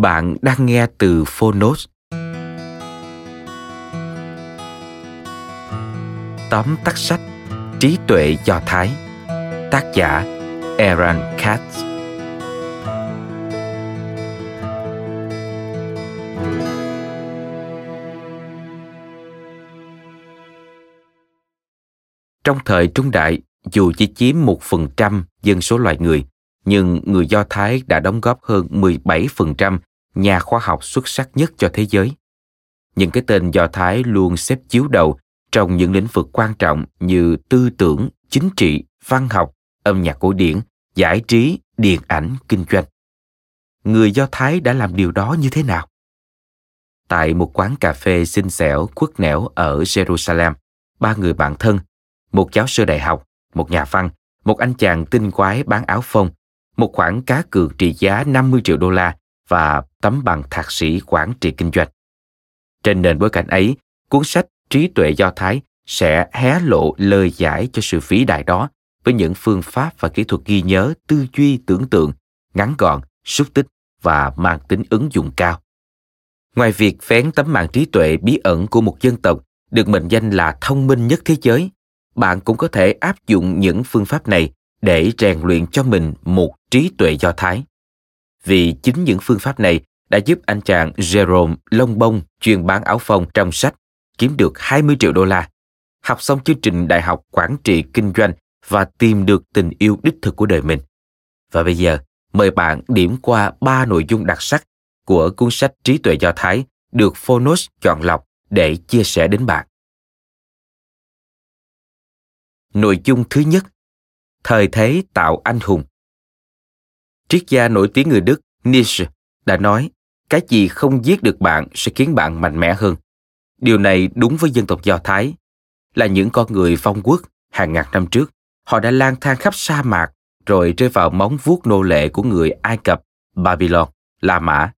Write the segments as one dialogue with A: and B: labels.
A: Bạn đang nghe từ Phonos. Tóm tắt sách Trí tuệ Do Thái Tác giả Aaron Katz Trong thời Trung Đại, dù chỉ chiếm một phần trăm dân số loài người, nhưng người Do Thái đã đóng góp hơn 17% nhà khoa học xuất sắc nhất cho thế giới. Những cái tên Do Thái luôn xếp chiếu đầu trong những lĩnh vực quan trọng như tư tưởng, chính trị, văn học, âm nhạc cổ điển, giải trí, điện ảnh, kinh doanh. Người Do Thái đã làm điều đó như thế nào? Tại một quán cà phê xinh xẻo, khuất nẻo ở Jerusalem, ba người bạn thân, một giáo sư đại học, một nhà văn, một anh chàng tinh quái bán áo phông, một khoản cá cược trị giá 50 triệu đô la và tấm bằng thạc sĩ quản trị kinh doanh. Trên nền bối cảnh ấy, cuốn sách Trí tuệ Do Thái sẽ hé lộ lời giải cho sự phí đại đó với những phương pháp và kỹ thuật ghi nhớ, tư duy, tưởng tượng, ngắn gọn, xúc tích và mang tính ứng dụng cao. Ngoài việc phén tấm màn trí tuệ bí ẩn của một dân tộc được mệnh danh là thông minh nhất thế giới, bạn cũng có thể áp dụng những phương pháp này để rèn luyện cho mình một trí tuệ do thái. Vì chính những phương pháp này đã giúp anh chàng Jerome Long Bông chuyên bán áo phông trong sách kiếm được 20 triệu đô la, học xong chương trình đại học quản trị kinh doanh và tìm được tình yêu đích thực của đời mình. Và bây giờ, mời bạn điểm qua ba nội dung đặc sắc của cuốn sách Trí tuệ Do Thái được Phonos chọn lọc để chia sẻ đến bạn. Nội dung thứ nhất Thời thế tạo anh hùng Triết gia nổi tiếng người Đức Nietzsche đã nói cái gì không giết được bạn sẽ khiến bạn mạnh mẽ hơn. Điều này đúng với dân tộc Do Thái. Là những con người phong quốc hàng ngàn năm trước, họ đã lang thang khắp sa mạc rồi rơi vào móng vuốt nô lệ của người Ai Cập, Babylon, La Mã.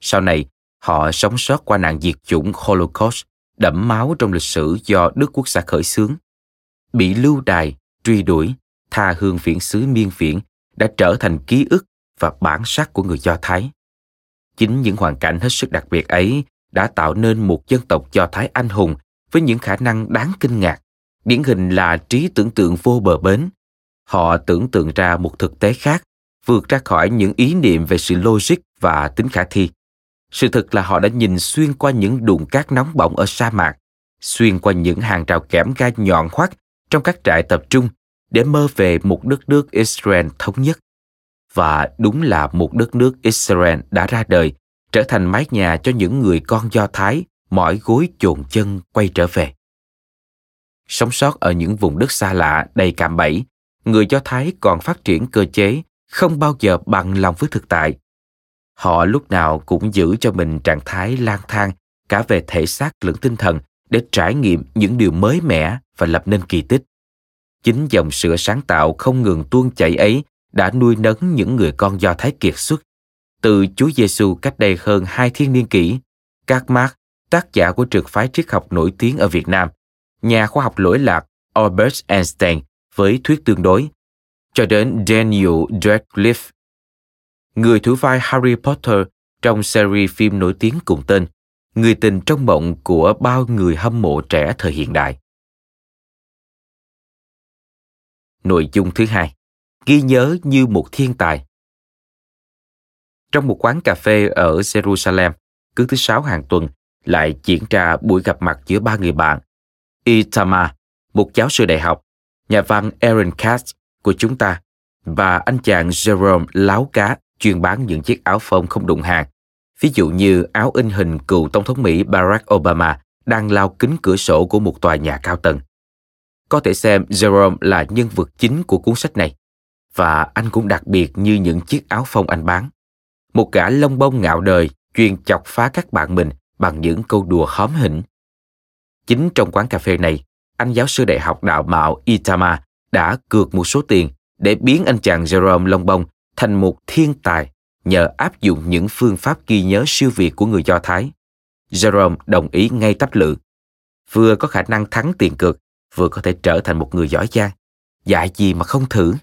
A: Sau này, họ sống sót qua nạn diệt chủng Holocaust đẫm máu trong lịch sử do Đức Quốc xã khởi xướng. Bị lưu đài, truy đuổi, tha hương viễn xứ miên viễn đã trở thành ký ức và bản sắc của người Do Thái. Chính những hoàn cảnh hết sức đặc biệt ấy đã tạo nên một dân tộc Do Thái anh hùng với những khả năng đáng kinh ngạc, điển hình là trí tưởng tượng vô bờ bến. Họ tưởng tượng ra một thực tế khác, vượt ra khỏi những ý niệm về sự logic và tính khả thi. Sự thật là họ đã nhìn xuyên qua những đụng cát nóng bỏng ở sa mạc, xuyên qua những hàng rào kẽm gai nhọn hoắt trong các trại tập trung để mơ về một đất nước Israel thống nhất. Và đúng là một đất nước Israel đã ra đời, trở thành mái nhà cho những người con Do Thái mỏi gối chồn chân quay trở về. Sống sót ở những vùng đất xa lạ đầy cạm bẫy, người Do Thái còn phát triển cơ chế không bao giờ bằng lòng với thực tại. Họ lúc nào cũng giữ cho mình trạng thái lang thang cả về thể xác lẫn tinh thần để trải nghiệm những điều mới mẻ và lập nên kỳ tích. Chính dòng sữa sáng tạo không ngừng tuôn chảy ấy đã nuôi nấng những người con Do Thái kiệt xuất. Từ Chúa Giêsu cách đây hơn hai thiên niên kỷ, các Mark, tác giả của trường phái triết học nổi tiếng ở Việt Nam, nhà khoa học lỗi lạc Albert Einstein với thuyết tương đối, cho đến Daniel Radcliffe, người thủ vai Harry Potter trong series phim nổi tiếng cùng tên, người tình trong mộng của bao người hâm mộ trẻ thời hiện đại. Nội dung thứ hai, ghi nhớ như một thiên tài. Trong một quán cà phê ở Jerusalem, cứ thứ sáu hàng tuần lại diễn ra buổi gặp mặt giữa ba người bạn. Itamar, một giáo sư đại học, nhà văn Aaron Katz của chúng ta và anh chàng Jerome Láo Cá chuyên bán những chiếc áo phông không đụng hàng. Ví dụ như áo in hình cựu Tổng thống Mỹ Barack Obama đang lao kính cửa sổ của một tòa nhà cao tầng. Có thể xem Jerome là nhân vật chính của cuốn sách này. Và anh cũng đặc biệt như những chiếc áo phông anh bán. Một gã lông bông ngạo đời chuyên chọc phá các bạn mình bằng những câu đùa hóm hỉnh. Chính trong quán cà phê này, anh giáo sư đại học đạo mạo Itama đã cược một số tiền để biến anh chàng Jerome Long Bông thành một thiên tài nhờ áp dụng những phương pháp ghi nhớ siêu việt của người Do Thái. Jerome đồng ý ngay tắp lự. Vừa có khả năng thắng tiền cược, vừa có thể trở thành một người giỏi giang. Dạ gì mà không thử.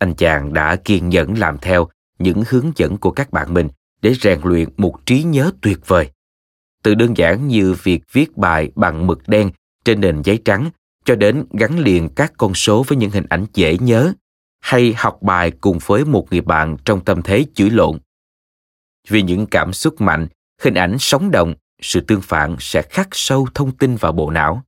A: Anh chàng đã kiên nhẫn làm theo những hướng dẫn của các bạn mình để rèn luyện một trí nhớ tuyệt vời. Từ đơn giản như việc viết bài bằng mực đen trên nền giấy trắng cho đến gắn liền các con số với những hình ảnh dễ nhớ hay học bài cùng với một người bạn trong tâm thế chửi lộn. Vì những cảm xúc mạnh, hình ảnh sống động, sự tương phản sẽ khắc sâu thông tin vào bộ não.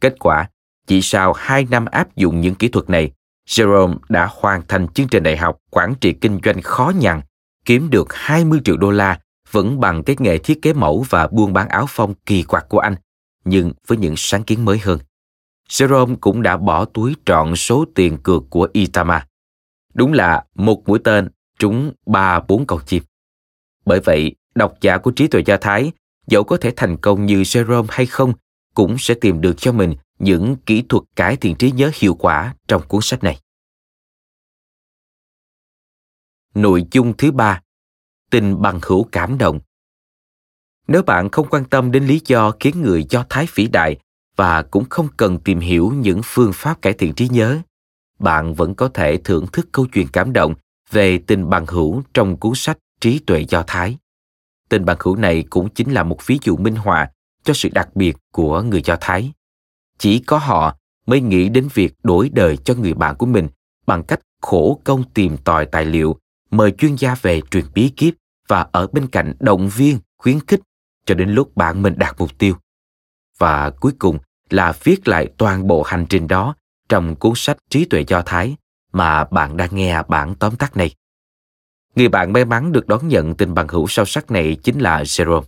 A: Kết quả, chỉ sau 2 năm áp dụng những kỹ thuật này, Jerome đã hoàn thành chương trình đại học quản trị kinh doanh khó nhằn, kiếm được 20 triệu đô la vẫn bằng cái nghề thiết kế mẫu và buôn bán áo phông kỳ quặc của anh, nhưng với những sáng kiến mới hơn. Jerome cũng đã bỏ túi trọn số tiền cược của Itama. Đúng là một mũi tên trúng ba bốn con chim. Bởi vậy, độc giả của trí tuệ Do Thái, dẫu có thể thành công như Jerome hay không, cũng sẽ tìm được cho mình những kỹ thuật cải thiện trí nhớ hiệu quả trong cuốn sách này. Nội dung thứ ba, tình bằng hữu cảm động. Nếu bạn không quan tâm đến lý do khiến người Do Thái phỉ đại và cũng không cần tìm hiểu những phương pháp cải thiện trí nhớ, bạn vẫn có thể thưởng thức câu chuyện cảm động về tình bằng hữu trong cuốn sách Trí tuệ Do Thái. Tình bằng hữu này cũng chính là một ví dụ minh họa cho sự đặc biệt của người Do Thái. Chỉ có họ mới nghĩ đến việc đổi đời cho người bạn của mình bằng cách khổ công tìm tòi tài liệu, mời chuyên gia về truyền bí kíp và ở bên cạnh động viên, khuyến khích cho đến lúc bạn mình đạt mục tiêu. Và cuối cùng là viết lại toàn bộ hành trình đó trong cuốn sách Trí tuệ Do Thái mà bạn đang nghe bản tóm tắt này. Người bạn may mắn được đón nhận tình bằng hữu sâu sắc này chính là Jerome.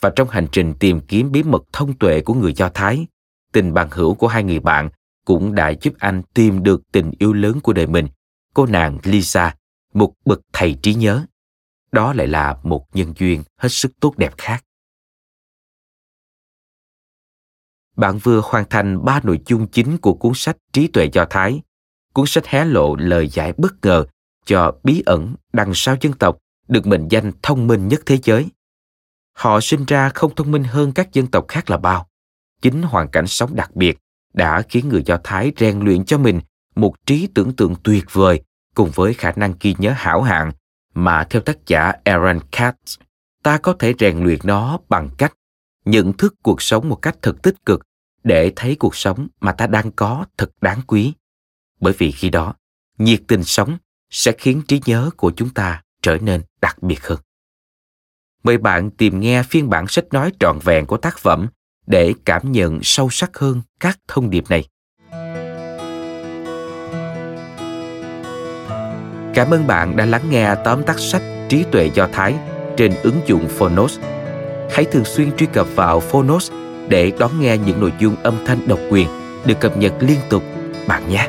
A: Và trong hành trình tìm kiếm bí mật thông tuệ của người Do Thái, tình bằng hữu của hai người bạn cũng đã giúp anh tìm được tình yêu lớn của đời mình, cô nàng Lisa, một bậc thầy trí nhớ. Đó lại là một nhân duyên hết sức tốt đẹp khác. Bạn vừa hoàn thành ba nội dung chính của cuốn sách Trí tuệ Do Thái. Cuốn sách hé lộ lời giải bất ngờ cho bí ẩn đằng sau dân tộc được mệnh danh thông minh nhất thế giới. Họ sinh ra không thông minh hơn các dân tộc khác là bao. Chính hoàn cảnh sống đặc biệt đã khiến người Do Thái rèn luyện cho mình một trí tưởng tượng tuyệt vời cùng với khả năng ghi nhớ hảo hạng mà theo tác giả Aaron Katz, ta có thể rèn luyện nó bằng cách nhận thức cuộc sống một cách thật tích cực để thấy cuộc sống mà ta đang có thật đáng quý. Bởi vì khi đó nhiệt tình sống sẽ khiến trí nhớ của chúng ta trở nên đặc biệt hơn. Mời bạn tìm nghe phiên bản sách nói trọn vẹn của tác phẩm để cảm nhận sâu sắc hơn các thông điệp này cảm ơn bạn đã lắng nghe tóm tắt sách trí tuệ do thái trên ứng dụng phonos hãy thường xuyên truy cập vào phonos để đón nghe những nội dung âm thanh độc quyền được cập nhật liên tục bạn nhé.